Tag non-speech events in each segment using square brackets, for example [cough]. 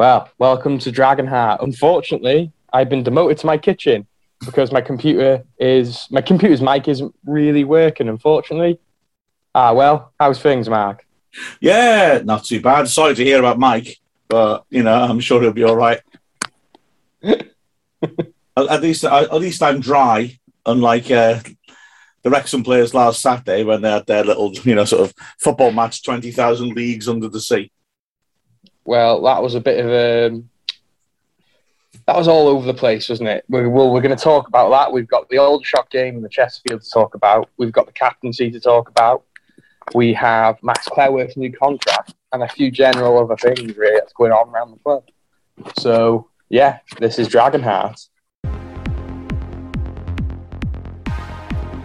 Well, welcome to Dragonheart. Unfortunately, I've been demoted to my kitchen because my computer is my computer's mic isn't really working. Unfortunately. Ah, well, how's things, Mark? Yeah, not too bad. Sorry to hear about Mike, but you know, I'm sure he'll be all right. [laughs] at least, at least I'm dry, unlike uh, the Wrexham players last Saturday when they had their little, you know, sort of football match, twenty thousand leagues under the sea. Well, that was a bit of a. That was all over the place, wasn't it? We, well, we're going to talk about that. We've got the Aldershot game and the Chesterfield to talk about. We've got the captaincy to talk about. We have Max Cleworth's new contract and a few general other things really that's going on around the club. So yeah, this is Dragonheart.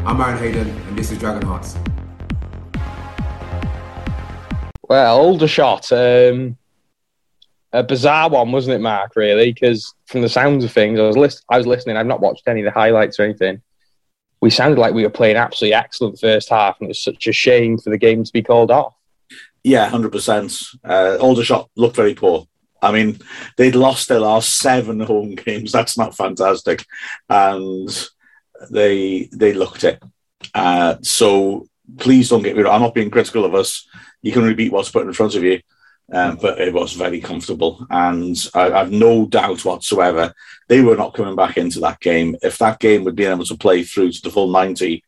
I'm Aaron Hayden, and this is Dragonhearts. Well, Aldershot, um, a bizarre one, wasn't it, Mark? Really, because from the sounds of things, I was list- I was listening. I've not watched any of the highlights or anything. We sounded like we were playing absolutely excellent first half, and it was such a shame for the game to be called off. Yeah, hundred percent. Uh, Aldershot looked very poor. I mean, they'd lost their last seven home [laughs] games. That's not fantastic, and they they looked it. Uh, so please don't get me wrong. I'm not being critical of us. You can only beat what's put in front of you. Um, but it was very comfortable, and I, have no doubt whatsoever they were not coming back into that game. If that game would been able to play through to the full ninety,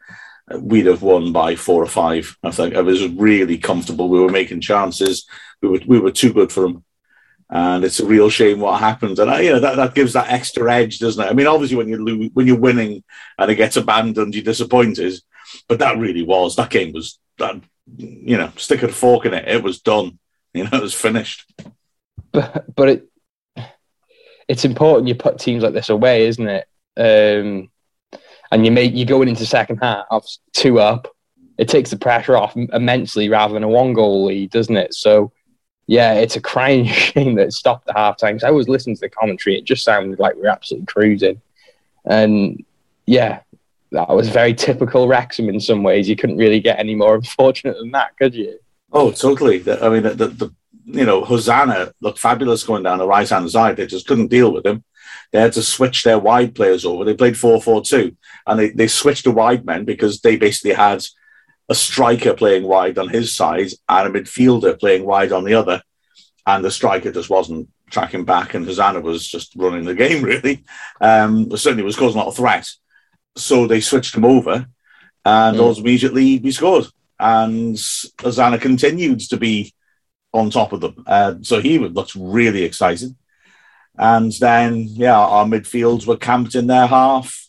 uh, we'd have won by four or five. I think it was really comfortable. We were making chances. We were we were too good for them, and it's a real shame what happened. And I, you know that, that gives that extra edge, doesn't it? I mean, obviously when you lose, when you're winning and it gets abandoned, you're disappointed. But that really was that game was that you know stick a fork in it. It was done. You know, [laughs] it was finished. But but it it's important you put teams like this away, isn't it? Um, and you make you going into second half two up. It takes the pressure off immensely rather than a one goal lead, doesn't it? So yeah, it's a crying [laughs] shame that it stopped at half time. I was listening to the commentary; it just sounded like we were absolutely cruising. And yeah, that was very typical Wrexham in some ways. You couldn't really get any more [laughs] unfortunate than that, could you? Oh, totally. I mean, the, the, the you know, Hosannah looked fabulous going down the right hand side. They just couldn't deal with him. They had to switch their wide players over. They played 4 4 2, and they, they switched to wide men because they basically had a striker playing wide on his side and a midfielder playing wide on the other. And the striker just wasn't tracking back, and Hosannah was just running the game, [laughs] really. Um, certainly was causing a lot of threat. So they switched him over, and mm. immediately we scored and Hosannah continued to be on top of them. Uh, so he looked really excited. And then, yeah, our midfields were camped in their half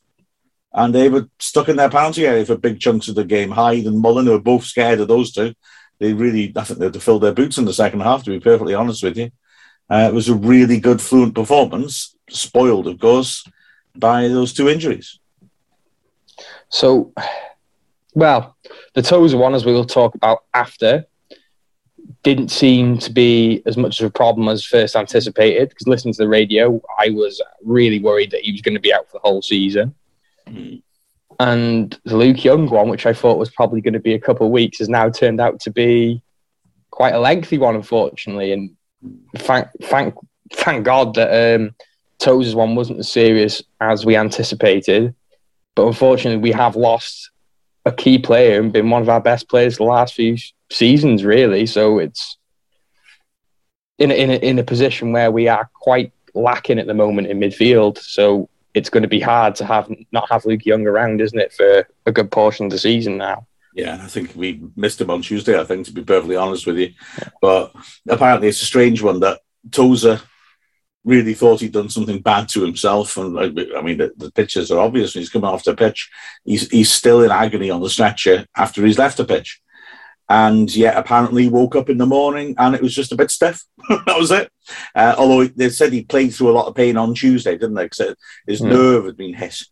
and they were stuck in their penalty area for big chunks of the game. Hyde and Mullin were both scared of those two. They really, I think they had to fill their boots in the second half, to be perfectly honest with you. Uh, it was a really good, fluent performance, spoiled, of course, by those two injuries. So, well, the Tozer one, as we will talk about after, didn't seem to be as much of a problem as first anticipated. Because listening to the radio, I was really worried that he was going to be out for the whole season. Mm. And the Luke Young one, which I thought was probably going to be a couple of weeks, has now turned out to be quite a lengthy one, unfortunately. And thank thank thank God that um, Tozer's one wasn't as serious as we anticipated. But unfortunately, we have lost a key player and been one of our best players the last few seasons, really. So it's in a, in a, in a position where we are quite lacking at the moment in midfield. So it's going to be hard to have not have Luke Young around, isn't it, for a good portion of the season now? Yeah, I think we missed him on Tuesday. I think to be perfectly honest with you, but apparently it's a strange one that Tozer really thought he'd done something bad to himself. And I mean, the, the pictures are obvious. When he's coming off the pitch. He's, he's still in agony on the stretcher after he's left the pitch. And yet, apparently, woke up in the morning and it was just a bit stiff. [laughs] that was it. Uh, although they said he played through a lot of pain on Tuesday, didn't they? Because his mm. nerve had been hit.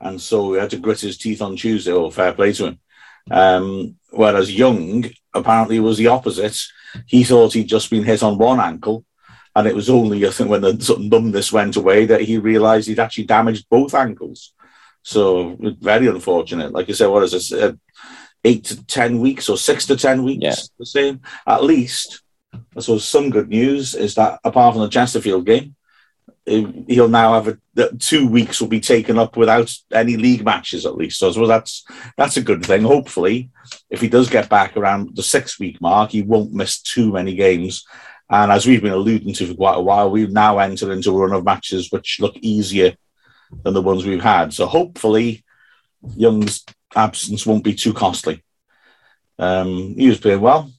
And so he had to grit his teeth on Tuesday. Oh, fair play to him. Um, whereas Young apparently was the opposite. He thought he'd just been hit on one ankle and it was only, I think, when the sort of numbness went away that he realised he'd actually damaged both ankles. So very unfortunate. Like you said, what is this? Uh, eight to ten weeks or six to ten weeks? Yeah. The same, at least. So some good news is that apart from the Chesterfield game, he'll now have a two weeks will be taken up without any league matches at least. So I suppose that's that's a good thing. Hopefully, if he does get back around the six week mark, he won't miss too many games. And as we've been alluding to for quite a while, we've now entered into a run of matches which look easier than the ones we've had. So hopefully, Young's absence won't be too costly. Um, he was playing well.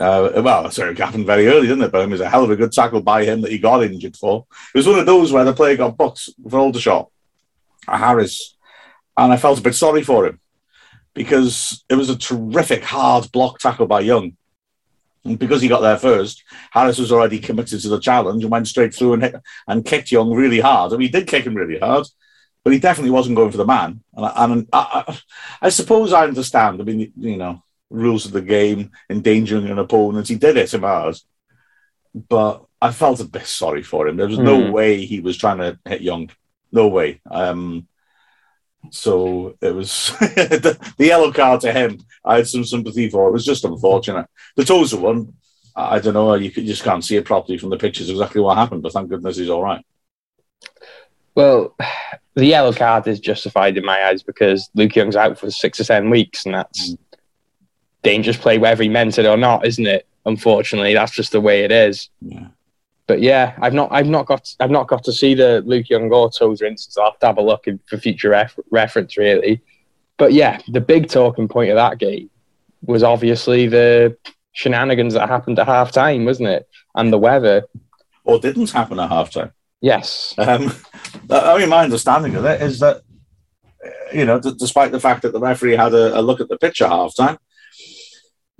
Uh, well, sorry, it happened very early, didn't it? But it was a hell of a good tackle by him that he got injured for. It was one of those where the player got booked for Aldershot, Harris, and I felt a bit sorry for him because it was a terrific hard block tackle by Young. And because he got there first, Harris was already committed to the challenge and went straight through and hit, and kicked Young really hard. I mean, he did kick him really hard, but he definitely wasn't going for the man. And, I, and I, I, I suppose I understand. I mean, you know, rules of the game, endangering an opponent. He did hit him hard, but I felt a bit sorry for him. There was mm. no hmm. way he was trying to hit Young. No way. Um, so it was the, [laughs] the, yellow card to him. I had some sympathy for. It was just unfortunate. The Tozer one, I don't know. You, just can't see it properly from the pictures exactly what happened. But thank goodness he's all right. Well, the yellow card is justified in my eyes because Luke Young's out for six or seven weeks, and that's mm dangerous play whether he meant it or not, isn't it? Unfortunately, that's just the way it is. Yeah. But yeah, I've not, I've not got, I've not got to see the Luke Young or Tozer instance. I'll have to have a look in, for future ref- reference, really. But yeah, the big talking point of that game was obviously the shenanigans that happened at half time, wasn't it? And the weather. Or didn't happen at half time. Yes. Um, I mean, my understanding of it is that, you know, d- despite the fact that the referee had a, a look at the pitch at half time,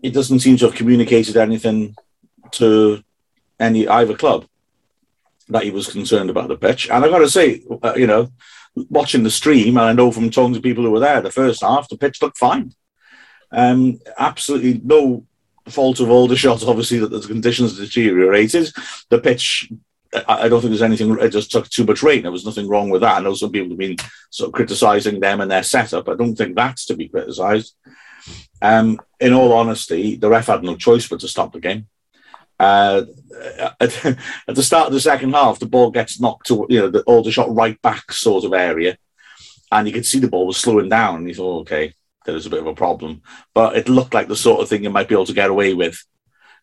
he doesn't seem to have communicated anything to any either club that he was concerned about the pitch. And I've got to say, uh, you know, watching the stream, and I know from talking to people who were there, the first half, the pitch looked fine. Um, absolutely no fault of Aldershot, obviously, that the conditions deteriorated. The pitch, I don't think there's anything, it just took too much rain. There was nothing wrong with that. I know some people have been sort of criticising them and their setup. I don't think that's to be criticised. Um, in all honesty, the ref had no choice but to stop the game. Uh, [laughs] at, the start of the second half, the ball gets knocked to you know the Aldershot right back sort of area, and you could see the ball was slowing down. And you thought, okay, there is a bit of a problem, but it looked like the sort of thing you might be able to get away with.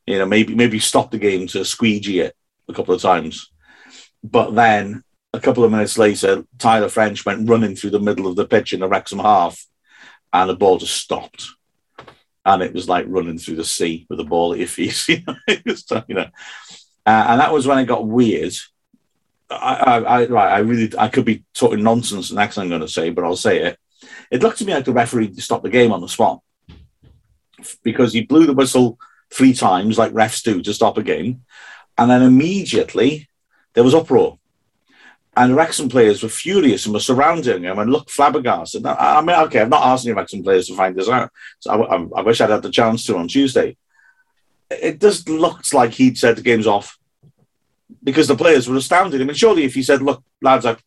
You know, maybe maybe stop the game to squeegee it a couple of times, but then a couple of minutes later, Tyler French went running through the middle of the pitch in the Wrexham half, and the ball just stopped and it was like running through the sea with a ball at your feet. [laughs] you know, you know. Uh, and that was when it got weird. I, I, I, right, I really, I could be talking nonsense and next I'm going to say, but I'll say it. It looked to me like the referee stopped the game on the spot because he blew the whistle three times, like refs do, to stop a game, and then immediately there was uproar. And the Wrexham players were furious and were surrounding him and looked flabbergasted. I mean, okay, I'm not asking the Wrexham players to find this out. So I, I, I wish I'd had the chance to on Tuesday. It just looked like he'd said the game's off because the players were astounded. I mean, surely if he said, "Look, lads, I,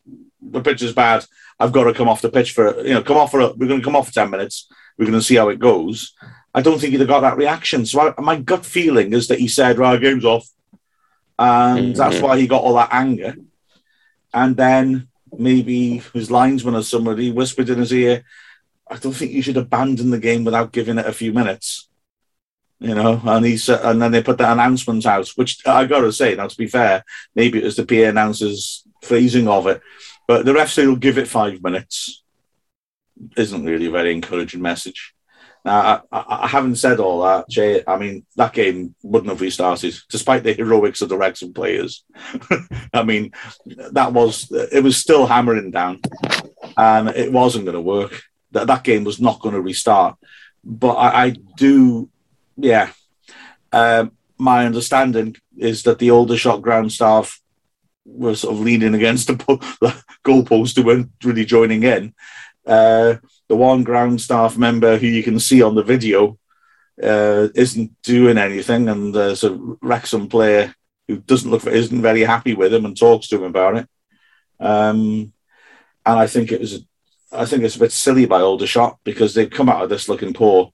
the pitch is bad. I've got to come off the pitch for you know, come off for a, we're going to come off for ten minutes. We're going to see how it goes." I don't think he'd have got that reaction. So I, my gut feeling is that he said, "Right, game's off," and mm-hmm. that's why he got all that anger and then maybe his linesman or somebody whispered in his ear, I don't think you should abandon the game without giving it a few minutes. You know, and he said, and then they put that announcement out, which I got to say, now to be fair, maybe it was the PA announcer's phrasing of it, but the ref said he'll give it five minutes. Isn't really a very encouraging message. Now, I, I, haven't said all that, Jay. I mean, that game wouldn't have restarted, despite the heroics of the Wrexham players. [laughs] I mean, that was it was still hammering down, and it wasn't going to work. That that game was not going to restart. But I, I do, yeah. Um, my understanding is that the Aldershot ground staff were sort of leaning against the, the [laughs] goalpost who weren't really joining in. Uh, the one ground staff member who you can see on the video uh, isn't doing anything, and there's a Wrexham player who doesn't look isn't very happy with him and talks to him about it. Um, and I think it was, I think it's a bit silly by Aldershot because they've come out of this looking poor,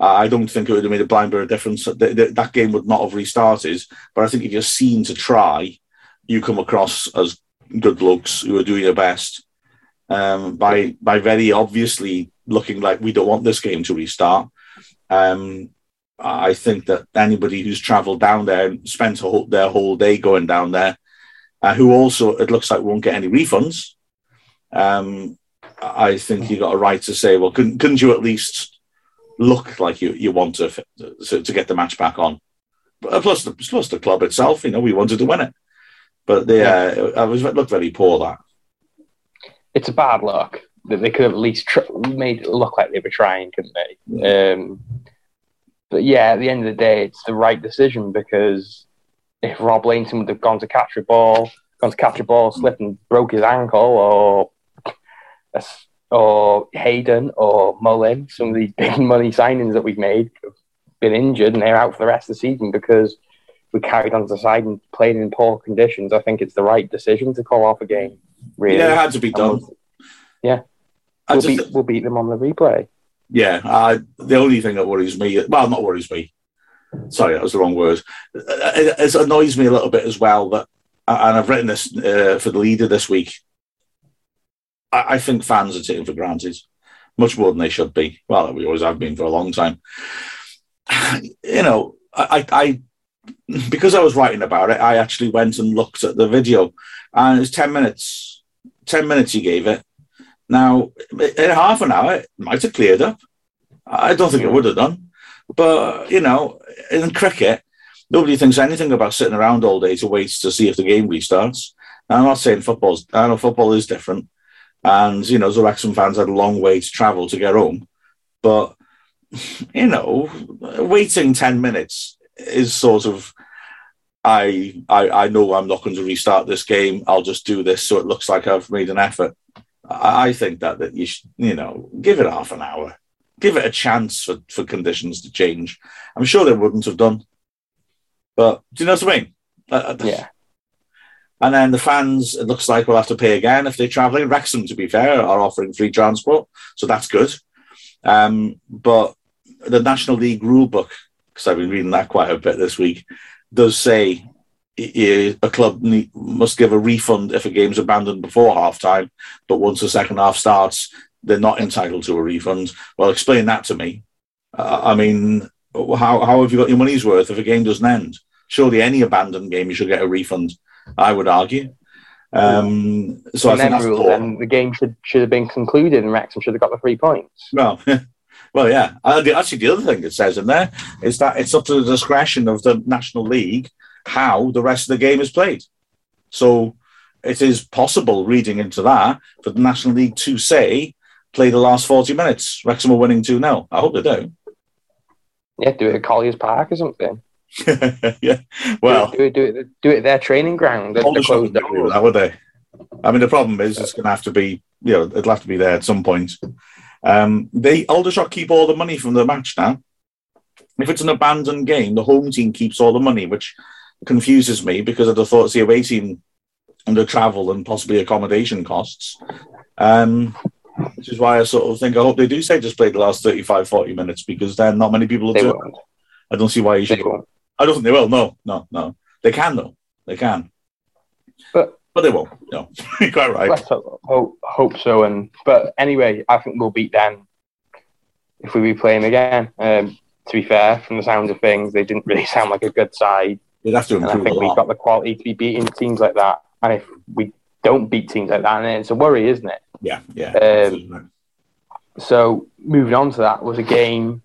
I don't think it would have made a blind bit of difference. That game would not have restarted. But I think if you're seen to try, you come across as good blokes who are doing their best. Um, by by very obviously looking like we don't want this game to restart. Um, I think that anybody who's travelled down there and spent whole, their whole day going down there, uh, who also it looks like won't get any refunds, um, I think you got a right to say, well, couldn't, couldn't you at least look like you, you want to, to, to get the match back on. Plus the plus the club itself, you know, we wanted to win it, but they uh, I was looked very poor. That it's a bad look that they could have at least tr- made it look like they were trying, couldn't they? Um, but yeah, at the end of the day, it's the right decision because if Rob Lainton would have gone to catch a ball, gone to catch a ball, slipped and broke his ankle, or or Hayden or Mullin, some of these big [laughs] money signings that we've made, have been injured and they're out for the rest of the season because we carried on to the side and played in poor conditions. I think it's the right decision to call off a game. Really, yeah, it had to be done. We'll, yeah, we'll, just, beat, we'll beat them on the replay. Yeah, uh, the only thing that worries me, well, not worries me. Sorry, that was the wrong word. It, it annoys me a little bit as well that, and I've written this uh, for the leader this week I, I think fans are taken for granted much more than they should be. Well, we always have been for a long time. [sighs] You know, I, I because I was writing about it, I actually went and looked at the video, and it was ten minutes. Ten minutes he gave it. Now, in half an hour, it might have cleared up. I don't think it would have done, but you know, in cricket, nobody thinks anything about sitting around all day to wait to see if the game restarts. I'm not saying football's. I know football is different, and, you know, the Wrexham fans had a long way to travel to get home. But, you know, waiting 10 minutes is sort of, I, I, I know I'm not going to restart this game. I'll just do this so it looks like I've made an effort. I, I think that, that you should, you know, give it half an hour. Give it a chance for, for conditions to change. I'm sure they wouldn't have done. But do you know what I mean? Uh, yeah. And then the fans, it looks like, will have to pay again if they're travelling. Wrexham, to be fair, are offering free transport, so that's good. Um, but the National League rulebook, because I've been reading that quite a bit this week, does say a club need, must give a refund if a game's abandoned before half time, but once the second half starts, they're not entitled to a refund. Well, explain that to me. Uh, I mean, how, how have you got your money's worth if a game doesn't end? Surely any abandoned game you should get a refund. I would argue. Um, so and I think rule, then the game should should have been concluded, and Wrexham should have got the three points. Well, [laughs] well, yeah. Uh, actually, the other thing it says in there is that it's up to the discretion of the National League how the rest of the game is played. So it is possible, reading into that, for the National League to say, play the last 40 minutes. Wrexham are winning 2 0. I hope they do. Yeah, do it at Collier's Park or something. [laughs] yeah. Well, do it, do it, do it, their training ground. They're, they're closed down. That would they? I mean, the problem is it's going to have to be, you know, it'll have to be there at some point. Um, they Aldershot keep all the money from the match now. If it's an abandoned game, the home team keeps all the money, which confuses me because I'd have thought it's the away team under travel and possibly accommodation costs. Um, which is why I sort of think I hope they do say just play the last 35, 40 minutes because then not many people will do it. I don't see why you should. I don't think they will. No, no, no. They can though. They can. But they won't. No, [laughs] you're quite right. Let's hope, hope so. And but anyway, I think we'll beat them if we replay them again. Um, to be fair, from the sounds of things, they didn't really [laughs] sound like a good side. You'd have to improve. And I think we've got the quality to be beating teams like that. And if we don't beat teams like that, then it's a worry, isn't it? Yeah, yeah. Um, so moving on to that was a game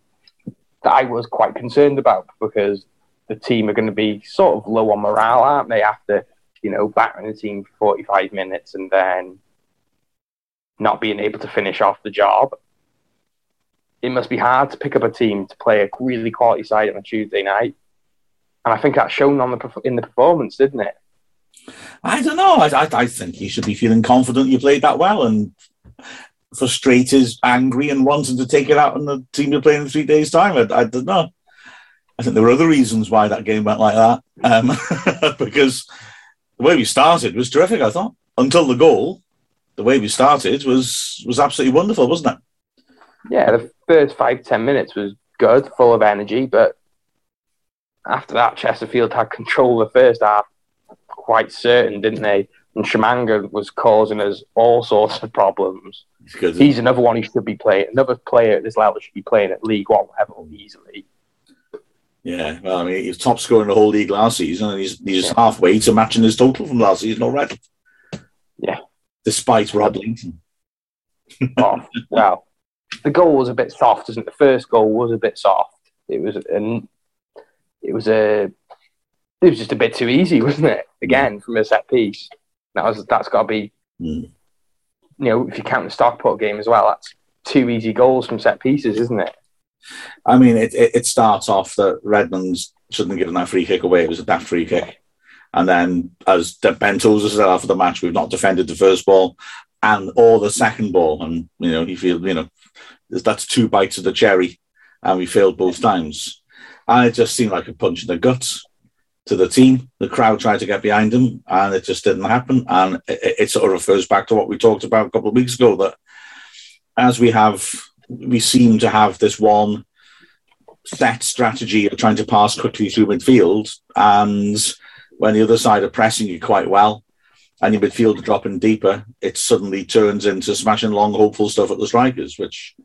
that I was quite concerned about because the team are going to be sort of low on morale, aren't they? After you know battering the team for 45 minutes and then not being able to finish off the job. It must be hard to pick up a team to play a really quality side on a Tuesday night, and I think that's shown on the in the performance, didn't it? I don't know. I, I, I think you should be feeling confident you played that well, and frustrated, angry, and wanting to take it out on the team you're playing in three days' time. I, I don't know. I think there were other reasons why that game went like that. Um, [laughs] because the way we started was terrific, I thought. Until the goal, the way we started was was absolutely wonderful, wasn't it? Yeah, the first five, ten minutes was good, full of energy, but after that, Chesterfield had control of the first half, quite certain, didn't they? And Tshimanga was causing us all sorts of problems. Because He's another one who should be playing. Another player at this level should be playing at League One level easily. Yeah, well, I mean, he's top scorer in the whole league last season, and he's he's halfway to matching his total from last season already. Yeah. despite Rob Lainton. Well, the goal was a bit soft, isn't it? The first goal was a bit soft. It was an, it was a, it was just a bit too easy, wasn't it? Again, from a set piece. That was that's got to be, Mm. you know, if you count the Stockport game as well, that's two easy goals from set pieces, isn't it? I mean, it, it, it starts off that Redmond's shouldn't have given that free kick away. It was a daft free kick. And then, as Ben Tozer said after the match, we've not defended the first ball and or the second ball. And, you know, he feels, you know, that's two bites of the cherry. And we failed both times. And it just seemed like a punch in the guts to the team. The crowd tried to get behind him, and it just didn't happen. And it- it sort of refers back to what we talked about a couple of weeks ago that as we have, we seem to have this one set strategy of trying to pass quickly through midfield. And when the other side are pressing you quite well and your midfield are dropping deeper, it suddenly turns into smashing long, hopeful stuff at the strikers, which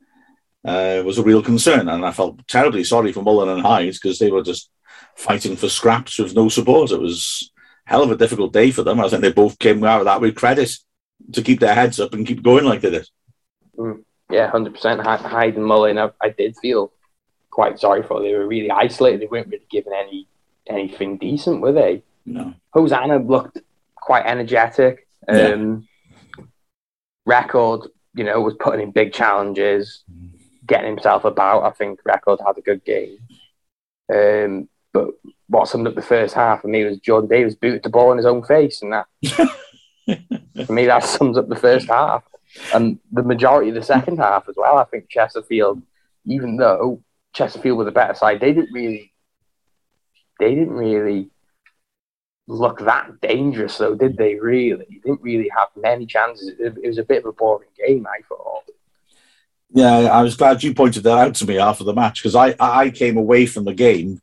uh, was a real concern. And I felt terribly sorry for Mullin and Hyde because they were just fighting for scraps with no support. It was hell of a difficult day for them. I think they both came out of that with credit to keep their heads up and keep going like they did. Yeah, hundred percent. Hyde and Mullin, I, I did feel quite sorry for. They were really isolated. They weren't really given any anything decent, were they? Know. Hosannah looked quite energetic. Yeah. Um, Record, you know, was putting in big challenges, getting himself about. I think Record had a good game. Um, but what summed up the first half for me was Jordan Davies booted the ball in his own face, and that [laughs] for me that sums up the first half and the majority of the second half as well. I think Chesterfield, even though Chesterfield was a better side, they didn't really, they didn't really look that dangerous, though, did they? Really, they didn't really have many chances. It, it was a bit of a boring game, I thought. Yeah, I was glad you pointed that out to me after the match because I, I came away from the game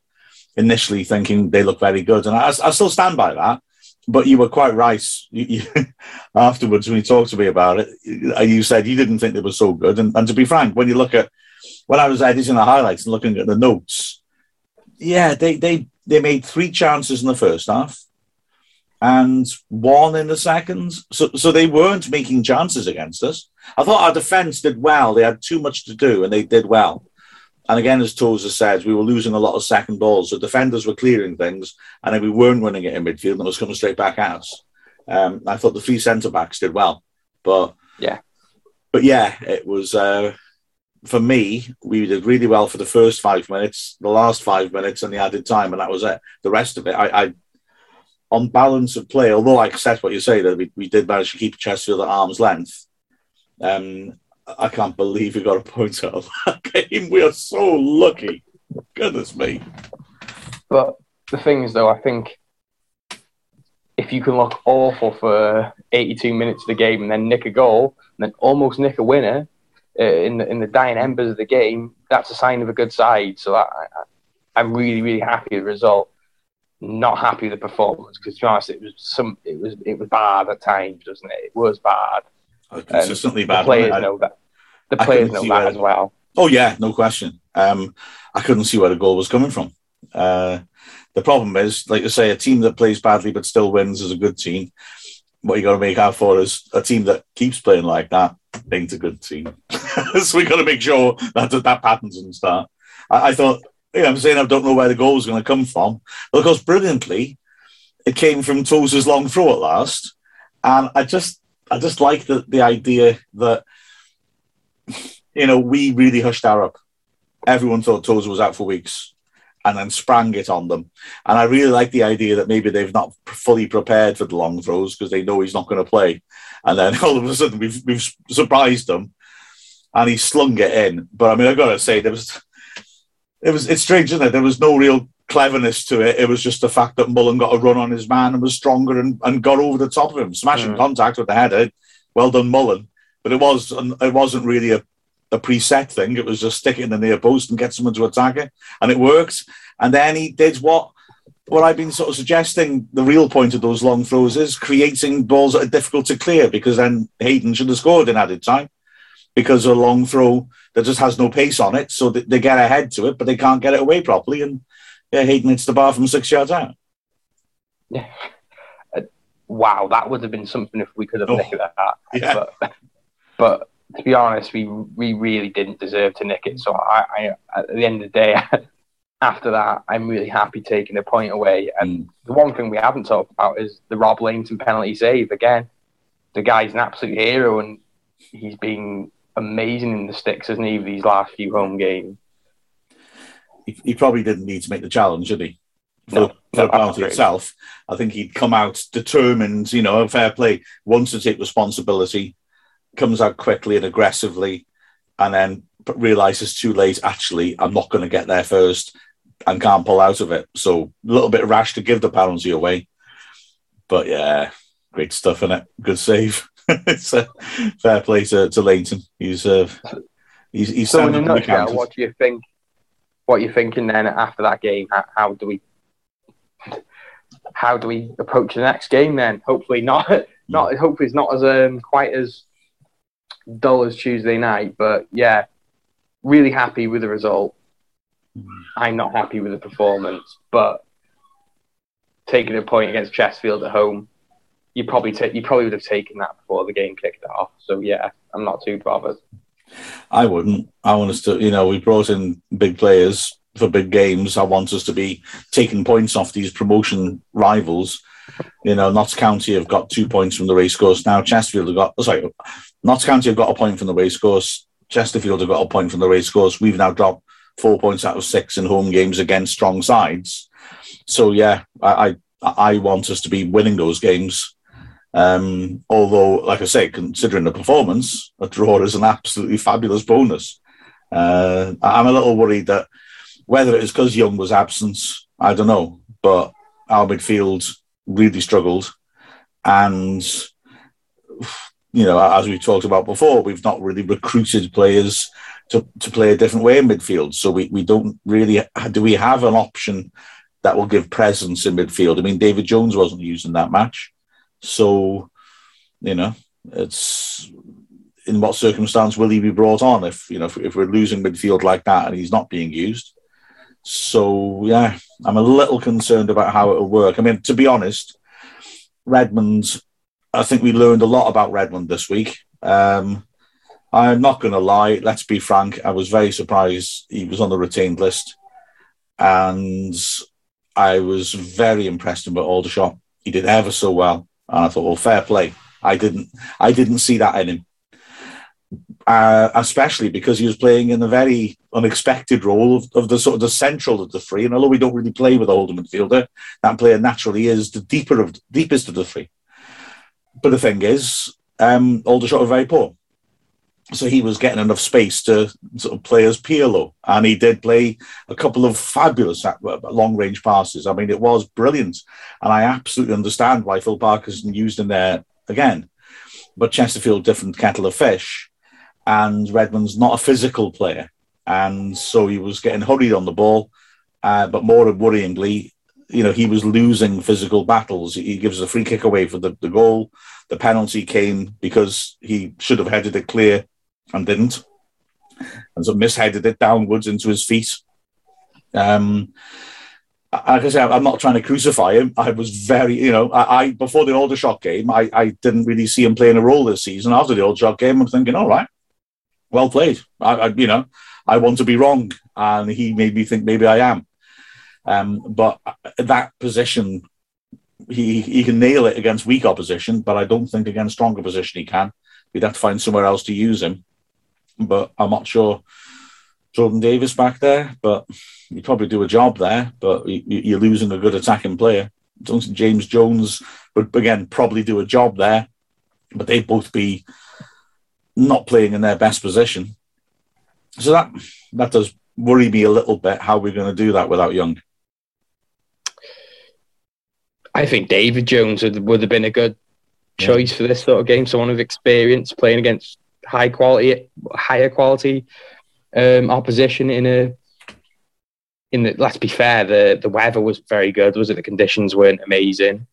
initially thinking they look very good, and I, I still stand by that. But you were quite right. You, you, [laughs] afterwards, when you talked to me about it, uh, you said you didn't think they were so good. And, and to be frank, when you look at when I was editing the highlights and looking at the notes, yeah, they they they made three chances in the first half and one in the second. So so they weren't making chances against us. I thought our defence did well. They had too much to do, and they did well. And again, as Tozer said, we were losing a lot of second balls. So defenders were clearing things, and then we weren't winning it in midfield, and it was coming straight back out. Um, I thought the three centre backs did well, but Yeah. but yeah, it was uh, for me. We did really well for the first five minutes, the last five minutes, and the added time, and that was it. The rest of it, I, I on balance of play, although I accept what you say that we, we did manage to keep Chesterfield at arm's length. Um, I can't believe we got a point out of that [laughs] game. We are so lucky. Goodness me. But the thing is, though, I think if you can look awful for 82 minutes of the game and then nick a goal and then almost nick a winner uh, in the in the dying embers of the game, that's a sign of a good side. So I, I'm really, really happy with the result. Not happy with the performance because, to be honest, it was some, it was, it was bad at times, wasn't it? It was bad. Uh, Consistently The bad. players I- know that. The players know that as well. Oh yeah, no question. Um, I couldn't see where the goal was coming from. Uh, the problem is, like I say, a team that plays badly but still wins is a good team. What you got to make out for is a team that keeps playing like that ain't a good team. [laughs] so we got to make sure that that pattern doesn't start. I, I thought, you know, I'm saying I don't know where the goal was going to come from. But of course, brilliantly, it came from Tozer's long throw at last, and I just, I just like the the idea that you know, we really hushed our up. Everyone thought Tozer was out for weeks and then sprang it on them. And I really like the idea that maybe they've not fully prepared for the long throws because they know he's not going to play. And then [laughs] all of a sudden we've, we've surprised them and he slung it in. But I mean, I've got to say, there was, it was, it's strange, isn't it? There was no real cleverness to it. It was just the fact that Mullin got a run on his man and was stronger and, and got over the top of him, smashing Mm. contact with the header. Well done, Mullin. But it was, it wasn't really a a preset thing. It was just stick it in the near post and get someone to attack it, and it worked. And then he did what what I've been sort of suggesting. The real point of those long throws is creating balls that are difficult to clear, because then Hayden should have scored in added time because a long throw that just has no pace on it, so they get ahead to it, but they can't get it away properly, and yeah, Hayden hits the bar from six yards out. Yeah. Uh, wow, that would have been something if we could have oh, nicked that. Yeah. But, but to be honest, we we really didn't deserve to nick it. So I, I at the end of the day, [laughs] after that, I'm really happy taking a point away. And the one thing we haven't talked about is the Rob Lainton penalty save. Again, the guy's an absolute hero, and he's been amazing in the sticks, hasn't he? These last few home games. He, he probably didn't need to make the challenge, did he? For, no, for no, the penalty itself, I think he'd come out determined. You know, fair play, wants to take responsibility comes out quickly and aggressively, and then realizes too late. Actually, I'm not going to get there first, and can't pull out of it. So a little bit rash to give the penalty away, but yeah, great stuff in it. Good save. [laughs] it's a fair play to, to Lainton. He's uh, he's, he's so in a nutshell. What do you think? What you thinking then after that game? How, how do we? How do we approach the next game then? Hopefully not. [laughs] Not hopefully it's not as um, quite as dull as Tuesday night. But yeah, really happy with the result. I'm not happy with the performance, but taking a point against Chesterfield at home, you probably ta- you probably would have taken that before the game kicked off. So yeah, I'm not too bothered. I wouldn't. I want us to, you know, we brought in big players for big games. I want us to be taking points off these promotion rivals. You know, Notts County have got two points from the racecourse now. Chesterfield have got oh, sorry, Notts County have got a point from the racecourse. Chesterfield have got a point from the racecourse. We've now dropped four points out of six in home games against strong sides. So yeah, I I, I want us to be winning those games. Um, although, like I say, considering the performance, a draw is an absolutely fabulous bonus. Uh, I'm a little worried that whether it is because Young was absent, I don't know, but our midfield really struggled, and you know, as we talked about before, we've not really recruited players to, to play a different way in midfield. So we, we don't really do we have an option that will give presence in midfield. I mean, David Jones wasn't used in that match, so you know, it's in what circumstance will he be brought on if you know if, if we're losing midfield like that and he's not being used. So yeah, I'm a little concerned about how it will work. I mean, to be honest, Redmond. I think we learned a lot about Redmond this week. Um, I'm not going to lie. Let's be frank. I was very surprised he was on the retained list, and I was very impressed by Aldershot. He did ever so well, and I thought, well, fair play. I didn't, I didn't see that in him, uh, especially because he was playing in a very unexpected role of, of, the sort of the central of the three. And although we don't really play with a holding midfielder, that player naturally is the deeper of deepest of the three. But the thing is, um, Aldershot are very poor. So he was getting enough space to sort of play as Pirlo. And he did play a couple of fabulous uh, long range passes. I mean, it was brilliant. And I absolutely understand why Phil Parkinson used him there again. But Chesterfield, different kettle of fish. And Redmond's not a physical player. And so he was getting hurried on the ball. Uh, but more worryingly, you know, he was losing physical battles. He gives a free kick away for the, the goal. The penalty came because he should have headed it clear and didn't. And so misheaded it downwards into his feet. Um, like I say, I'm not trying to crucify him. I was very, you know, I, I before the Aldershot game, I, I didn't really see him playing a role this season. After the Aldershot game, I'm thinking, all right, well played. I, I, you know, I want to be wrong, and he made me think maybe I am. Um, but that position, he he can nail it against weak opposition, but I don't think against strong opposition he can. We'd have to find somewhere else to use him. But I'm not sure. Jordan Davies back there, but you probably do a job there. But you, are losing a good attacking player. don't think James Jones would again probably do a job there, but they'd both be not playing in their best position. So that that does worry me a little bit how we're going to do that without Young. I think David Jones would, would have been a good choice yeah. for this sort of game. Someone with experience playing against high quality, higher quality um, opposition in a. In the, let's be fair, the the weather was very good, was it? The conditions weren't amazing,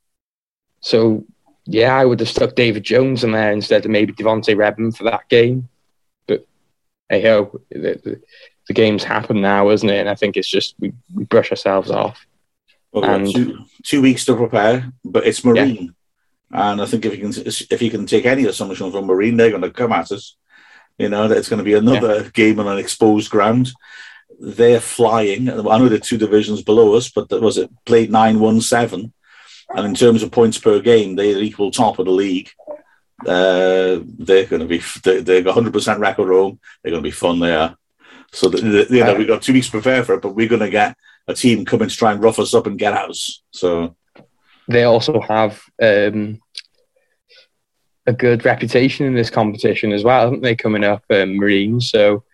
so yeah, I would have stuck David Jones in there instead of maybe Devonte Redmond for that game. But hey ho, the, the, the game's happened now, isn't it? And I think it's just we, we brush ourselves off. Well, and, two, two weeks to prepare, but it's Marine. And I think if you can if you can take any assumption from Marine, they're going to come at us. You know, that it's going to be another yeah. game on an exposed ground. They're flying. I know they're two divisions below us, but was it played nine one seven, and in terms of points per game, they're equal top of the league. Uh, they're going to be they're 100 percent record home. They're going to be fun. There, so the, the, you know we've got two weeks to prepare for it, but we're going to get a team coming to try and rough us up and get us. So they also have um, a good reputation in this competition as well, haven't they? Coming up, um, Marines. So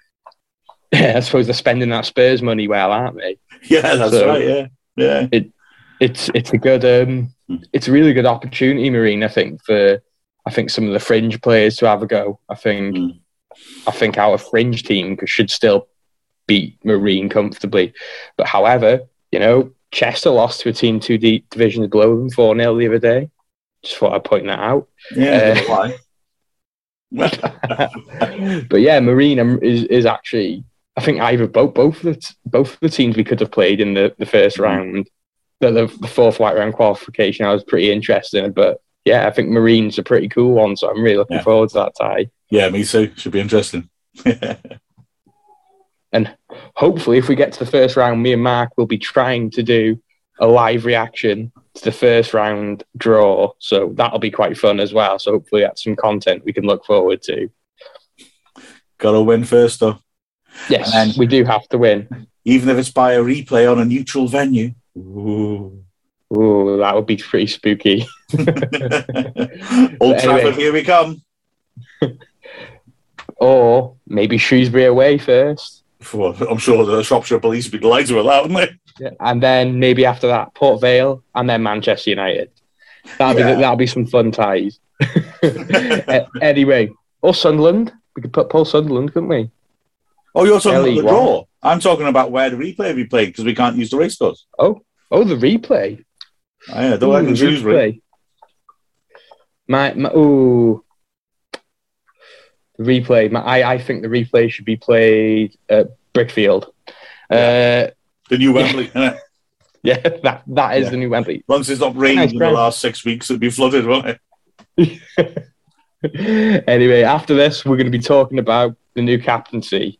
[laughs] yeah, I suppose they're spending that Spurs money well, aren't they? [laughs] Yeah, that's so right. Yeah, yeah. It, it's it's a good um, it's a really good opportunity, Marine. I think for I think some of the fringe players to have a go. I think mm. I think our fringe team should still beat Marine comfortably. But however, you know, Chester lost to a team two D divisions below them 4 0 the other day. Just thought I'd point that out. Yeah, uh, [laughs] but yeah, Marine is, is actually, I think either both both of the, both of the teams we could have played in the, the 1st mm-hmm. round, the, the, the fourth white round qualification, I was pretty interested in. But yeah, I think Marine's a pretty cool one, so I'm really looking yeah. forward to that tie. Yeah, me too. Should be interesting. [laughs] And hopefully, if we get to the first round, me and Mark will be trying to do a live reaction to the first round draw. So that'll be quite fun as well. So hopefully, that's some content we can look forward to. Got to win first, though. Yes, then, we do have to win. Even if it's by a replay on a neutral venue. Ooh. Ooh, that would be pretty spooky. Old [laughs] anyway. Trafford, here we come. [laughs] or maybe Shrewsbury away first. Well, I'm sure the Shropshire Police would be delighted with that, wouldn't they? Yeah. And then maybe after that, Port Vale, and then Manchester United. That'll yeah. be that'll be some fun ties. [laughs] anyway, or Sunderland. We could put Paul Sunderland, couldn't we? Oh, you're talking about the draw. I'm talking about where the replay we played because we can't use the race course. Oh, oh, the replay. Oh, yeah, don't like Shrewsbury. My, my, ooh, replay. I, I think the replay should be played at Brickfield. Yeah. Uh, the new Wembley, [laughs] yeah. yeah, that that is yeah. the new Wembley. Once it's not rained nice in the last six weeks, it'll be flooded, won't it? [laughs] anyway, after this, we're going to be talking about the new captaincy.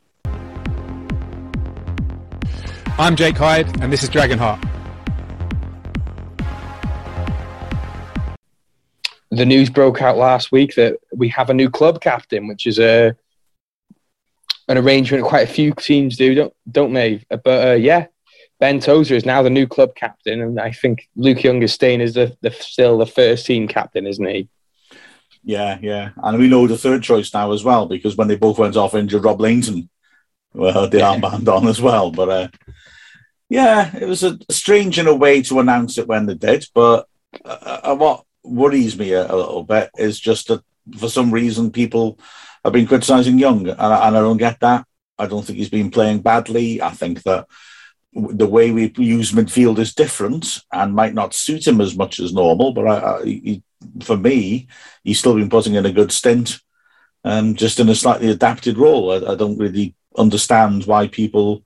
I'm Jake Hyde, and this is Dragonheart. The news broke out last week that we have a new club captain, which is a an arrangement quite a few teams do, don't don't they? But uh, yeah, Ben Tozer is now the new club captain, and I think Luke Young is staying as the, the still the first team captain, isn't he? Yeah, yeah, and we know the third choice now as well because when they both went off injured, Rob Lainton well the armband on as well. But uh, yeah, it was a strange in a way to announce it when they did, but uh, uh what worries me a, a, little bit is just that for some reason people have been criticising Young, and I, and I don't get that. I don't think he's been playing badly. I think that the way we use midfield is different and might not suit him as much as normal. But I, I, he, for me, he's still been putting in a good stint and just in a slightly adapted role. I, I don't really understand why people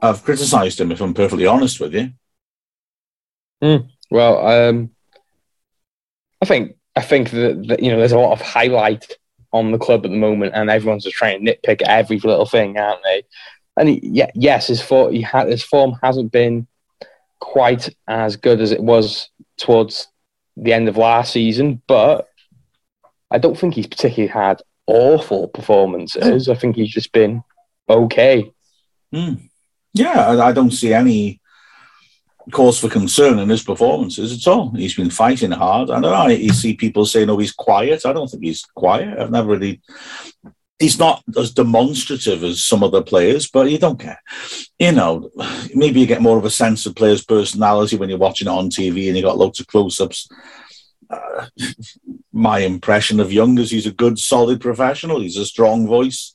have criticised him, if I'm perfectly honest with you. Mm, well, um, I think I think that, that, you know there's a lot of highlight on the club at the moment, and everyone's just trying to nitpick every little thing, aren't they? And he, yeah, yes, his ha- his form hasn't been quite as good as it was towards the end of last season, but I don't think he's particularly had awful performances. I think he's just been okay. Mm. Yeah, I, I don't see any cause for concern in his performances at all. He's been fighting hard. I don't know. You see people saying, "Oh, he's quiet." I don't think he's quiet. I've never really. He's not as demonstrative as some other players, but you don't care. You know, maybe you get more of a sense of players' personality when you're watching it on TV and you got loads of close-ups. Uh, [laughs] my impression of Young is he's a good, solid professional. He's a strong voice.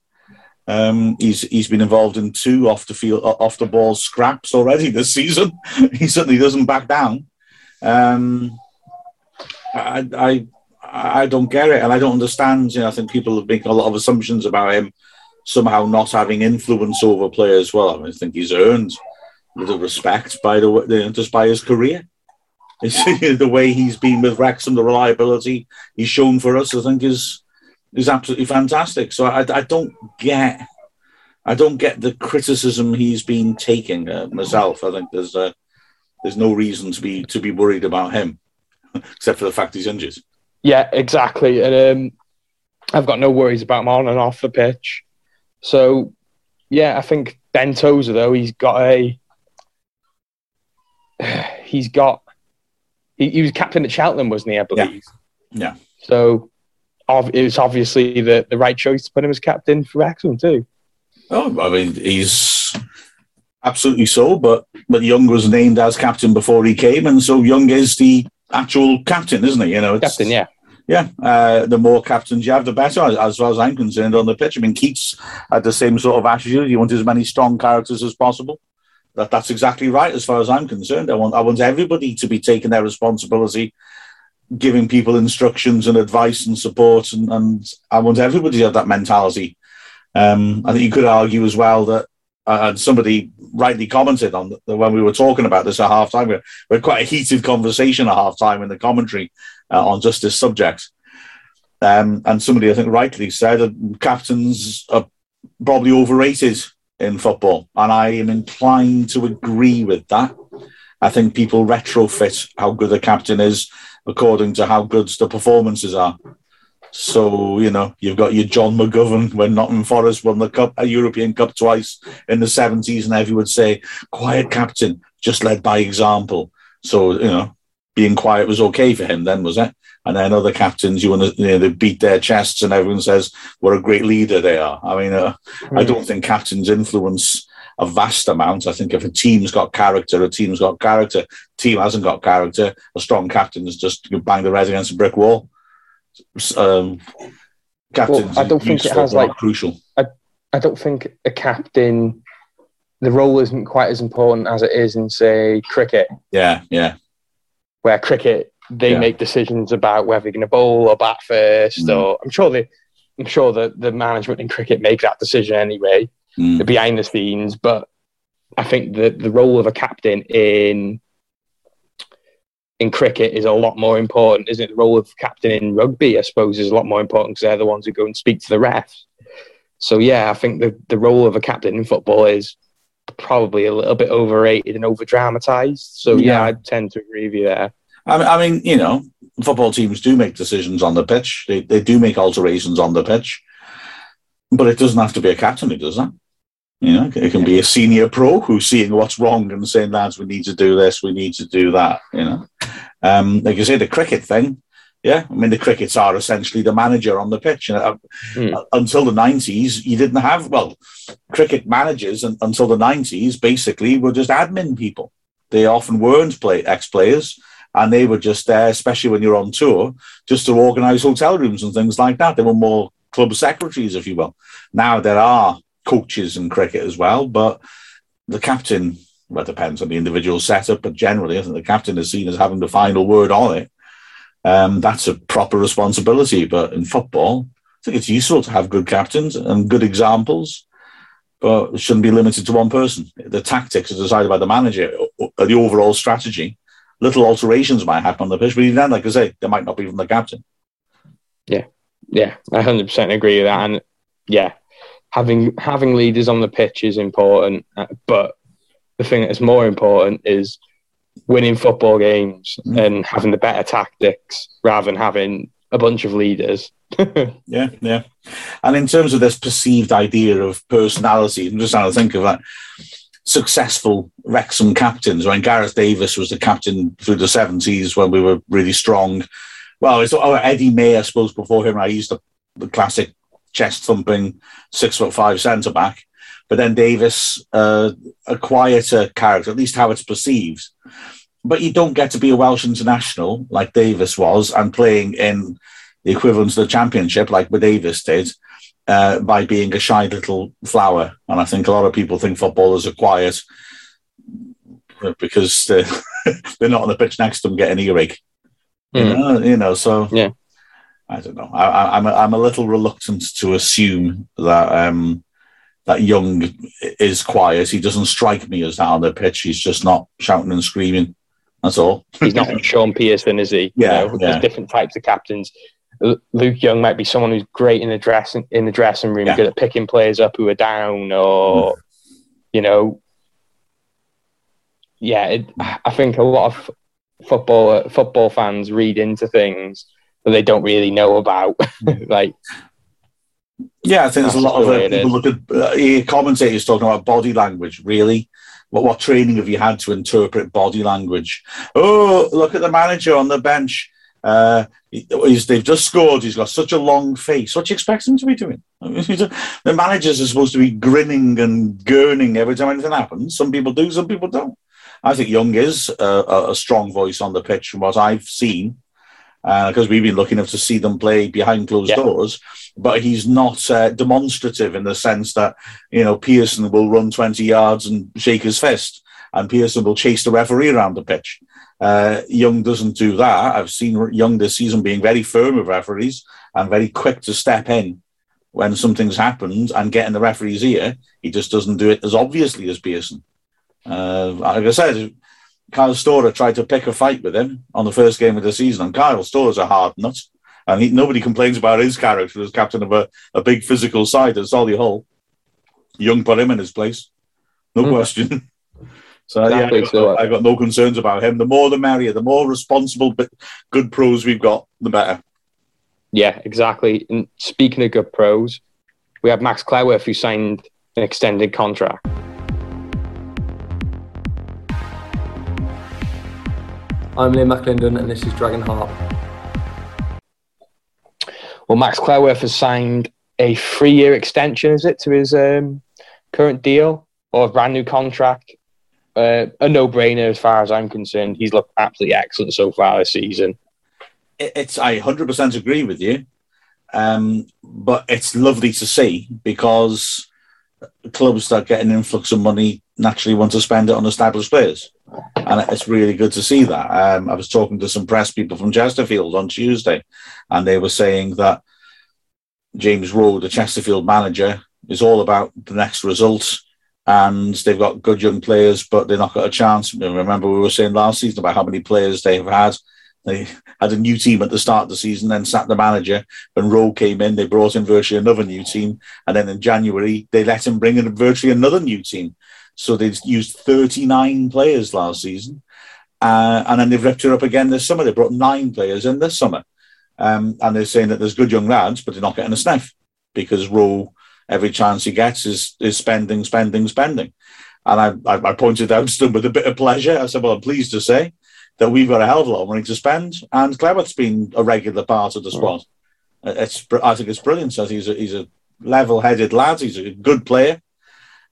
Um, he's he's been involved in two off the field, off the ball scraps already this season. [laughs] he certainly doesn't back down. Um, I, I I don't get it, and I don't understand. You know, I think people make a lot of assumptions about him somehow not having influence over players. Well, I, mean, I think he's earned a little respect by the just by his career. [laughs] the way he's been with Wrexham, the reliability he's shown for us, I think is is absolutely fantastic. So I, I don't get I don't get the criticism he's been taking uh, myself. I think there's uh, there's no reason to be to be worried about him, [laughs] except for the fact he's injured. Yeah, exactly. And um, I've got no worries about him on and off the pitch. So yeah, I think Ben Tozer though he's got a [sighs] he's got he, he was captain at Cheltenham, wasn't he? I believe. Yeah. yeah. So it was obviously the, the right choice to put him as captain for Wrexham too. Oh, I mean, he's absolutely so. But but Young was named as captain before he came, and so Young is the actual captain, isn't he? You know, captain, yeah. Yeah, uh, the more captains you have, the better, as far as I'm concerned, on the pitch. I mean, Keates had the same sort of attitude. You want as many strong characters as possible. That, that's exactly right, as far as I'm concerned. I want, I want everybody to be taking their responsibility giving people instructions and advice and support, and, and I want everybody to have that mentality. Um, I think you could argue as well that, uh, and somebody rightly commented on the, when we were talking about this at half time, we, we had quite a heated conversation at half time in the commentary uh, on just this subject. Um, and somebody, I think, rightly said that captains are probably overrated in football. And I am inclined to agree with that. I think people retrofit how good a captain is according to how good the performances are. So, you know, you've got your John McGovern when Nottingham Forest won the cup, a European Cup twice in the 70s, and everyone would say, quiet captain, just led by example. So, you know, being quiet was okay for him then, was it? And then other captains, you want to, you know, they beat their chests and everyone says what a great leader they are. I mean, uh, mm. I hmm. don't think captains influence a vast amount. I think if a team's got character, a team's got character. Team hasn't got character. A strong captain is just bang the red against a brick wall. Um, captains, well, I don't think it has like crucial. I, I don't think a captain. The role isn't quite as important as it is in, say, cricket. Yeah, yeah. Where cricket, they yeah. make decisions about whether they're going to bowl or bat first, mm. or I'm sure they, I'm sure that the management in cricket make that decision anyway mm. the behind the scenes. But I think that the role of a captain in in cricket is a lot more important, isn't it? The role of captain in rugby, I suppose, is a lot more important because they're the ones who go and speak to the refs. So yeah, I think the the role of a captain in football is probably a little bit overrated and over dramatized. So yeah, yeah I tend to agree with you there. I mean, I mean, you know, football teams do make decisions on the pitch. They they do make alterations on the pitch, but it doesn't have to be a captain who does that. You know, it can be a senior pro who's seeing what's wrong and saying, lads, we need to do this, we need to do that, you know. Um, like you say, the cricket thing, yeah, I mean, the crickets are essentially the manager on the pitch. You know, mm. Until the 90s, you didn't have, well, cricket managers and, until the 90s basically were just admin people. They often weren't play, ex players and they were just there, especially when you're on tour, just to organize hotel rooms and things like that. They were more club secretaries, if you will. Now there are coaches in cricket as well. But the captain, well, it depends on the individual setup, but generally, I think the captain is seen as having the final word on it. Um, that's a proper responsibility. But in football, I think it's useful to have good captains and good examples, but it shouldn't be limited to one person. The tactics are decided by the manager, the overall strategy. Little alterations might happen on the pitch, but even then, like I say, they might not be from the captain. Yeah, yeah, I hundred percent agree with that, and yeah, having having leaders on the pitch is important, uh, but the thing that's more important is winning football games mm. and having the better tactics rather than having a bunch of leaders. [laughs] yeah, yeah. And in terms of this perceived idea of personality, I'm just trying to think of that successful Wrexham captains. When Gareth Davies was the captain through the 70s when we were really strong. Well, it's oh, Eddie May, I suppose, before him. I used the, the classic chest thumping six foot five centre back. But then Davies, uh, a quieter character, at least how it's perceived. But you don't get to be a Welsh international like Davies was and playing in the equivalent of the championship, like with Davies did, uh, by being a shy little flower. And I think a lot of people think footballers are quiet because they're, [laughs] they're not on the pitch next to them getting earache. Mm. You, know, you know, so yeah. I don't know. I, am a, I'm a little reluctant to assume that um, that Young is quiet. He doesn't strike me as that on the pitch. He's just not shouting and screaming. That's all. He's not Shaun Pearson, is he? Yeah, you know, yeah. There's different types of captains. Luke Young might be someone who's great in the dressing in the dressing room, yeah. good at picking players up who are down, or mm. you know, yeah. It, I think a lot of football football fans read into things that they don't really know about, [laughs] like. Yeah, I think there's a lot of uh, people look at uh, commentators talking about body language. Really, what what training have you had to interpret body language? Oh, look at the manager on the bench uh, they've just scored. He's got such a long face. What do you expect him to be doing? [laughs] the managers are supposed to be grinning and gurning every time anything happens. Some people do, some people don't. I think Young is a, a strong voice on the pitch from what I've seen, because uh, we've been lucky enough to see them play behind closed yeah. doors. But he's not uh, demonstrative in the sense that you know Pearson will run twenty yards and shake his fist, and Pearson will chase the referee around the pitch. Uh, Young doesn't do that. I've seen Young this season being very firm with referees and very quick to step in when something's happened and get in the referee's ear. He just doesn't do it as obviously as Pearson. Uh, like I said, Kyle Storer tried to pick a fight with him on the first game of the season, and Kyle Storer's a hard nut. And he, nobody complains about his character as captain of a, a big physical side at Solihull. Young put him in his place. No mm. question. [laughs] So exactly. yeah, I got, I got, no concerns about him. The more the merrier. The more responsible, but good pros we've got, the better. Yeah, exactly. And speaking of good pros, we have Max Cleworth who signed an extended contract. I'm Liam McAlinden, and this is Dragon Heart. Well, Max Cleworth has signed a three-year extension, is it, to his um, current deal or a brand new contract? uh, a no-brainer as far as I'm concerned. He's looked absolutely excellent so far this season. It's I 100% agree with you, um, but it's lovely to see because clubs that get an influx of money naturally want to spend it on established players, and it's really good to see that. Um, I was talking to some press people from Chesterfield on Tuesday, and they were saying that James Rowe, the Chesterfield manager, is all about the next results and they've got good young players, but they're not got a chance. Remember, we were saying last season about how many players they have had. They had a new team at the start of the season, then sacked the manager. When Rowe came in, they brought in virtually another new team. And then in January, they let him bring in virtually another new team. So they've used 39 players last season. Uh, and then they've ripped it up again this summer. They brought nine players in this summer. Um, and they're saying that there's good young lads, but they're not getting a sniff because Rowe every chance he gets is is spending, spending, spending. And I, I, I pointed out to them with a bit of pleasure. I said, "Well, I'm pleased to say that we've got a hell of a lot of money to spend, and Cleworth's been a regular part of the squad. Mm. It's I think it's brilliant. So he's a, he's a level-headed lad. He's a good player,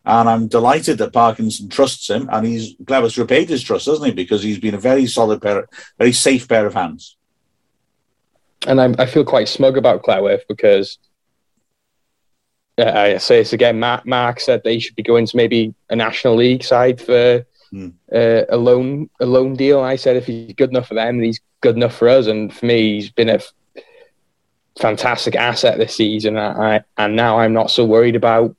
and I'm delighted that Parkinson trusts him, and he's Cleworth's repaid his trust, hasn't he? Because he's been a very solid pair, very safe pair of hands. And I, I feel quite smug about Cleworth because I say this again. Mark, Mark said they should be going to maybe a national league side for mm. uh, a loan a loan deal. I said if he's good enough for them, he's good enough for us. And for me, he's been a f- fantastic asset this season. I, I, and now I'm not so worried about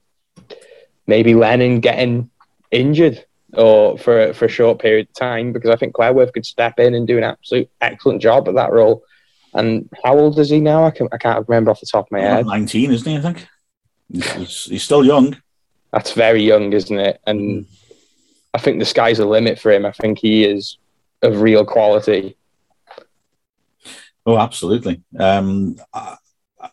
maybe Lennon getting injured or for for a short period of time because I think Cleworth could step in and do an absolute excellent job at that role. And how old is he now? I, can, I can't remember off the top of my head. Nineteen, isn't he? I think. He's, he's still young. That's very young, isn't it? And I think the sky's the limit for him. I think he is of real quality. Oh, absolutely. Um, I,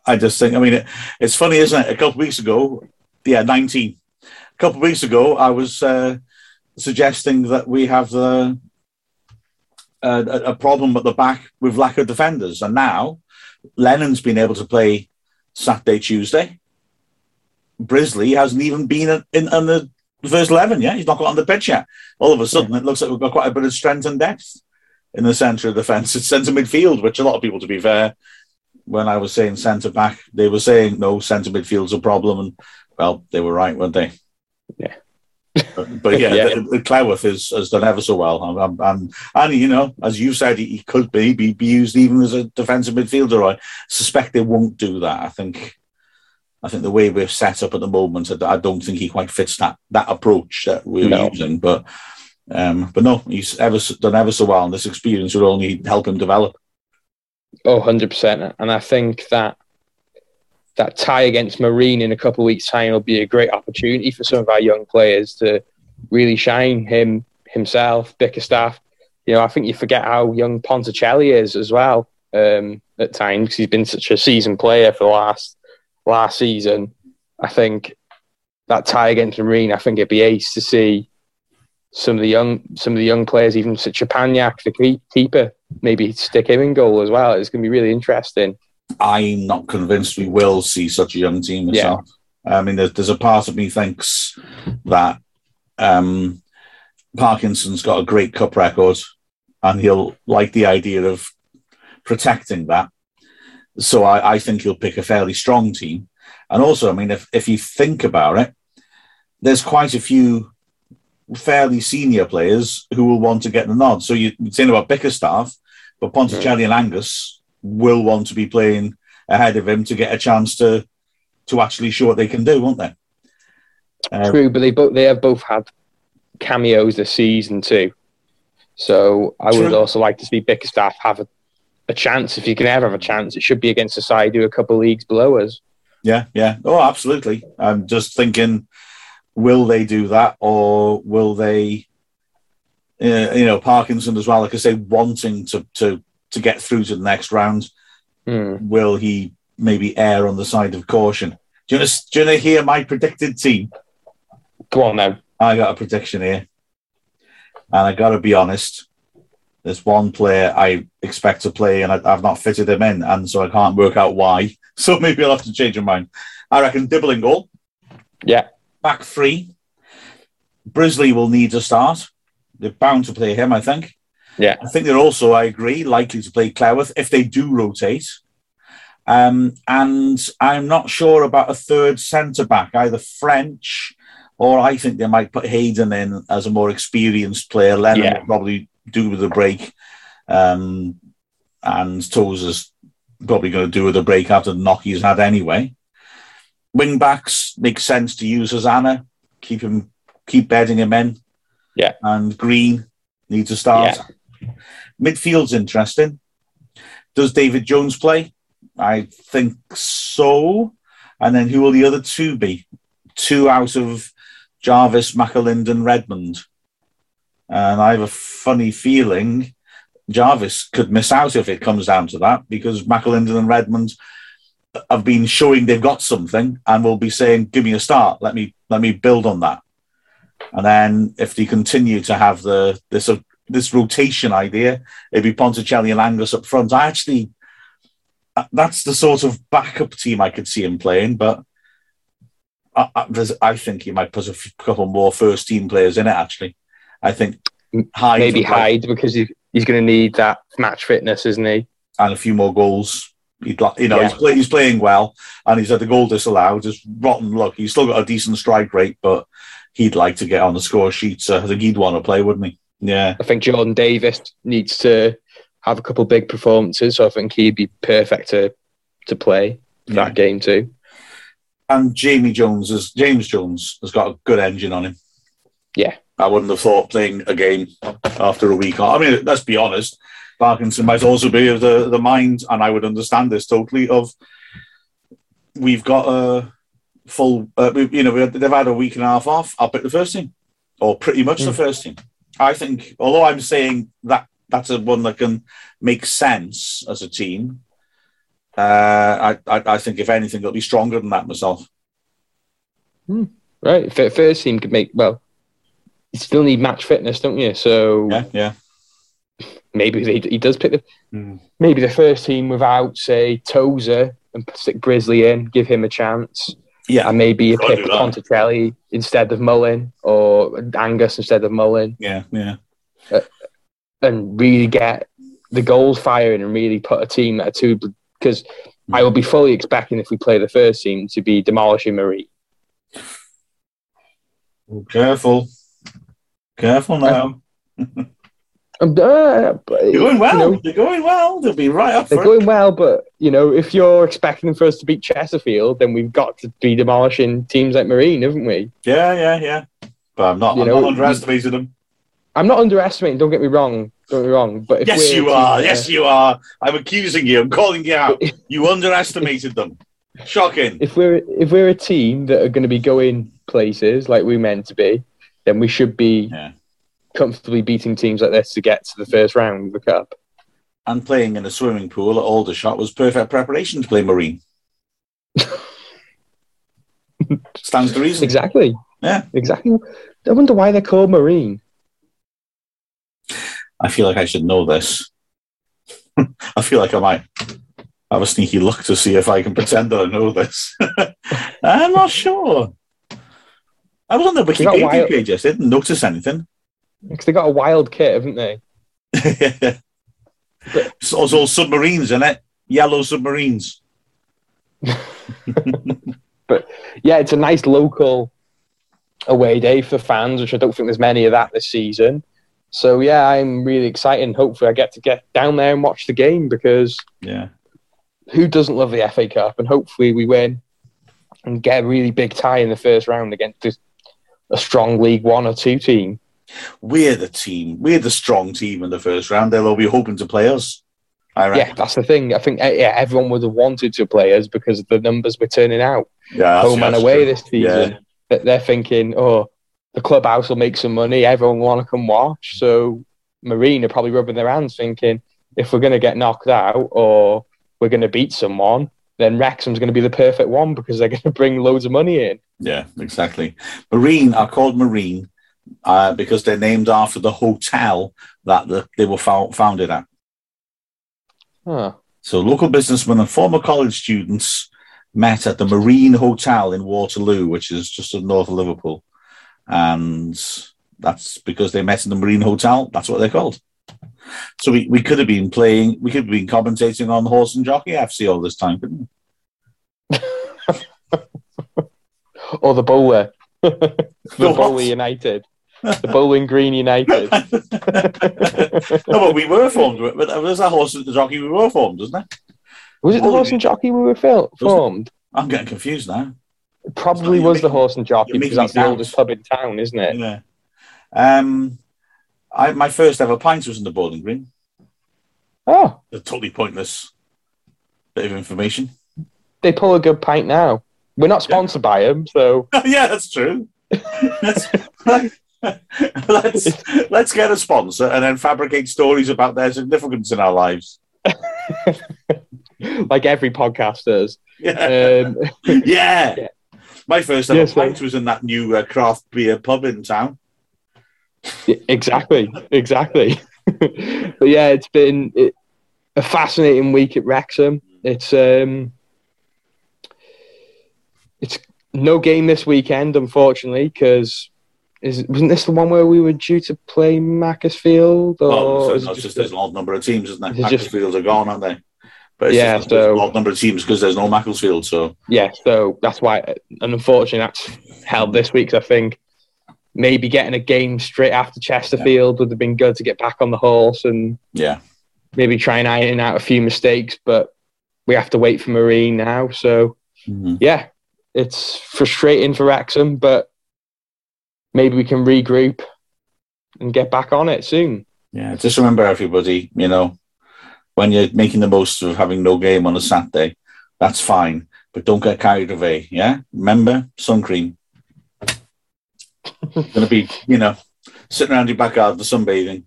I, just think, I mean, it, it's funny, isn't it? A couple of weeks ago, yeah, 19. A couple of weeks ago, I was uh, suggesting that we have the uh, a, problem at the back with lack of defenders. And now Lennon's been able to play Saturday, Tuesday. Brisley hasn't even been in, in, in the first 11 yet. He's not got on the pitch yet. All of a sudden, yeah. it looks like we've got quite a bit of strength and depth in the centre of defence. It's [laughs] centre midfield, which a lot of people, to be fair, when I was saying centre back, they were saying no centre midfield's a problem, and well, they were right, weren't they? Yeah. But, but yeah, [laughs] Yeah. The Cleworth has, done ever so well, and, and, you know, as you said, he, he could be, be be used even as a defensive midfielder. I suspect they won't do that. I think. I think the way we're set up at the moment, I, I don't think he quite fits that that approach that we're No. using. But um, but no, he's ever done ever so well, and this experience will only help him develop. Oh, 100%. And I think that that tie against Marine in a couple of weeks' time will be a great opportunity for some of our young players to really shine him himself, Bickerstaff. You know, I think you forget how young Ponticelli is as well um, at times because he's been such a seasoned player for the last last season. I think that tie against Marine, I think it'd be ace to see some of the young some of the young players, even such a Panyak, the keeper, maybe stick him in goal as well. It's going to be really interesting. I'm not convinced we will see such a young team myself. I mean, there's, there's a part of me thinks that um, Parkinson's got a great cup record, and he'll like the idea of protecting that. So I, I think he'll pick a fairly strong team. And also, I mean, if, if you think about it, there's quite a few fairly senior players who will want to get the nod. So you- you're saying about Bickerstaff, but Ponticelli and Angus will want to be playing ahead of him to get a chance to to actually show what they can do, won't they? Uh, True, but they both they have both had cameos this season too. So I would also like to see Bickerstaff have a, a chance. If you can ever have a chance, it should be against a side who are a couple of leagues below us. yeah, yeah. Oh, absolutely. I'm just thinking, will they do that, or will they? Uh, you know, Parkinson as well. Like I say, wanting to to to get through to the next round, Hmm. will he maybe err on the side of caution? Do you want to, do you want to hear my predicted team? Go on then. I got a prediction here, and I got to be honest. There's one player I expect to play, and I, I've not fitted him in, and so I can't work out why. [laughs] So maybe I'll have to change my mind. I reckon Dibble in goal, Yeah, back three. Brisley will need to start. They're bound to play him, I think. Yeah. I think they're also, I agree, likely to play Cleworth if they do rotate. Um, and I'm not sure about a third centre back, either French or I think they might put Hayden in as a more experienced player. Lennon Yeah. will probably do with a break. Um, and Tozer's probably going to do with a break after the knock he's had anyway. Wing backs makes sense to use Hosannah, keep him, keep bedding him in. Yeah. And Green needs to start. Midfield's interesting. Does David Jones play? I think so. And then who will the other two be? Two out of Jarvis, McAlinden, Redmond. And I have a funny feeling Jarvis could miss out if it comes down to that because McAlinden and Redmond have been showing they've got something and will be saying, "Give me a start. Let me let me build on that." And then if they continue to have the this this rotation idea, it'd be Ponticelli and Angus up front. I actually uh, that's the sort of backup team I could see him playing, but I, I, I think he might put a f- couple more first team players in it. Actually, I think Hyde maybe like- because he, he's going to need that match fitness, isn't he? and a few more goals. He'd like, you know, Yeah. he's, play, he's playing well, and he's had the goal disallowed. Just rotten luck. He's still got a decent strike rate, but he'd like to get on the score sheet. So I think he'd want to play, wouldn't he? Yeah, I think Jordan Davies needs to have a couple big performances, so I think he'd be perfect to to play Yeah. that game too. and Jamie Jones is James Jones has got a good engine on him. Yeah. I wouldn't have thought playing a game after a week. I mean, let's be honest. Parkinson might also be of the, the mind, and I would understand this totally. Of we've got a full, uh, we, you know, we- they've had a week and a half off. I'll pick the first team, or pretty much the Mm. first team. I think, although I'm saying that that's a one that can make sense as a team. Uh, I, I, I think if anything, it'll be stronger than that myself. Right, F- first team could make well. You still need match fitness, don't you? So Yeah, yeah. maybe he, he does pick the Mm. maybe the first team without say Tozer and stick Brisley in, give him a chance, Yeah, and maybe you Could pick. Ponticelli instead of Mullin or Angus instead of Mullin, yeah, yeah. Uh, and really get the goals firing and really put a team at two because I will be fully expecting if we play the first team to be demolishing Marine. Careful. Careful now. Uh, [laughs] Um, uh, You're going well. you know, They're going well. They'll be right up they're for it. going well, but you know, if you're expecting for us to beat Chesterfield, then we've got to be demolishing teams like Marine, haven't we? Yeah, yeah, yeah. But I'm not, You I'm know, not underestimating them. I'm not underestimating. Don't get me wrong. Don't get me wrong. But if Yes, you are. Yes, you are. I'm accusing you. I'm calling you out. [laughs] You underestimated them. Shocking. if we're if we're a team that are going to be going places like we're meant to be, then we should be Yeah. Comfortably beating teams like this to get to the first round of the cup. And playing in a swimming pool at Aldershot was perfect preparation to play Marine. [laughs] Stands to reason. Exactly. Yeah. Exactly. I wonder why they're called Marine. I feel like I should know this. [laughs] I feel like I might have a sneaky look to see if I can pretend that I know this. [laughs] I'm not sure. I was on the Wikipedia page yesterday. I didn't notice anything. Because they got a wild kit, haven't they? so [laughs] it's all submarines in it. Yellow submarines. [laughs] But yeah, it's a nice local away day for fans, which I don't think there's many of that this season. So yeah, I'm really excited. and Hopefully, I get to get down there and watch the game because Yeah. who doesn't love the FA Cup? And hopefully, we win and get a really big tie in the first round against a strong League One or Two team. We're the team. We're the strong team in the first round. They'll all be hoping to play us. Yeah, that's the thing. I think uh, yeah, everyone would have wanted to play us because of the numbers we're turning out. Yeah, that's- home and away true. this season. Yeah. They're thinking, oh, the clubhouse will make some money. Everyone will want to come watch. So Marine are probably rubbing their hands, thinking if we're going to get knocked out or we're going to beat someone, then Wrexham's going to be the perfect one because they're [laughs] going to bring loads of money in. Yeah, exactly. Marine are called Marine uh, because they're named after the hotel that the, they were fou- founded at. Huh. So local businessmen and former college students met at the Marine Hotel in Waterloo, which is just north of Liverpool. And that's because they met in the Marine Hotel. That's what they're called. So we, we could have been playing, we could have been commentating on the Horse and Jockey FC all this time, couldn't we? [laughs] Or the bowler. [laughs] the bowler United. The Bowling Green United. [laughs] no, but we were formed. But there's that Horse and Jockey we were formed, isn't it? Was it the Bowling Horse and Jockey we were fil- formed? I'm getting confused now. It probably was the Horse and Jockey because that's the oldest pub in town, isn't it? Yeah. Um, I, my first ever pint was in the Bowling Green. Oh, A totally pointless bit of information. they pull a good pint now. We're not sponsored by them, so [laughs] yeah, that's true. [laughs] let's, [laughs] let's let's get a sponsor and then fabricate stories about their significance in our lives. [laughs] like every podcast does. Yeah, Um, yeah. [laughs] yeah. My first ever Yes, pint was in that new uh, craft beer pub in town. exactly, exactly. but yeah, it's been it, a fascinating week at Wrexham. It's um, it's no game this weekend, unfortunately, because. Is, wasn't this the one where we were due to play Macclesfield? Or Well, so it's just, there's an odd number of teams, isn't there? Is it just- Macclesfields are gone, aren't they? But it's Yeah, just, so- an odd number of teams because there's no Macclesfield. So yeah, so that's why, and unfortunately, that's held this week. I think maybe getting a game straight after Chesterfield would have been good to get back on the horse and yeah, maybe try and iron out a few mistakes. But we have to wait for Marine now. So Mhm. yeah, it's frustrating for Wrexham, but maybe we can regroup and get back on it soon. yeah. Just remember, everybody, you know, when you're making the most of having no game on a Saturday, that's fine, but don't get carried away. Yeah, remember sun cream. [laughs] Going to be, you know, sitting around your backyard the sunbathing.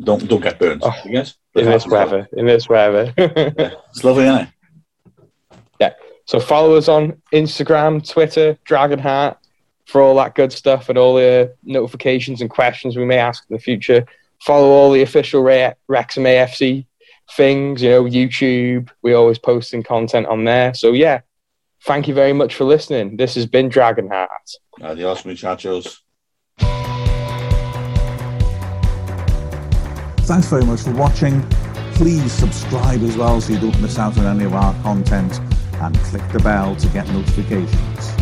Don't don't get burned. Oh, you guys? In this weather, in this weather. [laughs] Yeah. It's lovely, isn't it? Yeah. So follow us on Instagram, Twitter, Dragonheart for all that good stuff and all the notifications and questions we may ask in the future. Follow all the official Re- Wrexham AFC things, you know, YouTube. We always posting content on there. So yeah, thank you very much for listening. This has been Dragonheart. Adios, muchachos. Thanks very much for watching. Please subscribe as well so you don't miss out on any of our content. and click the bell to get notifications.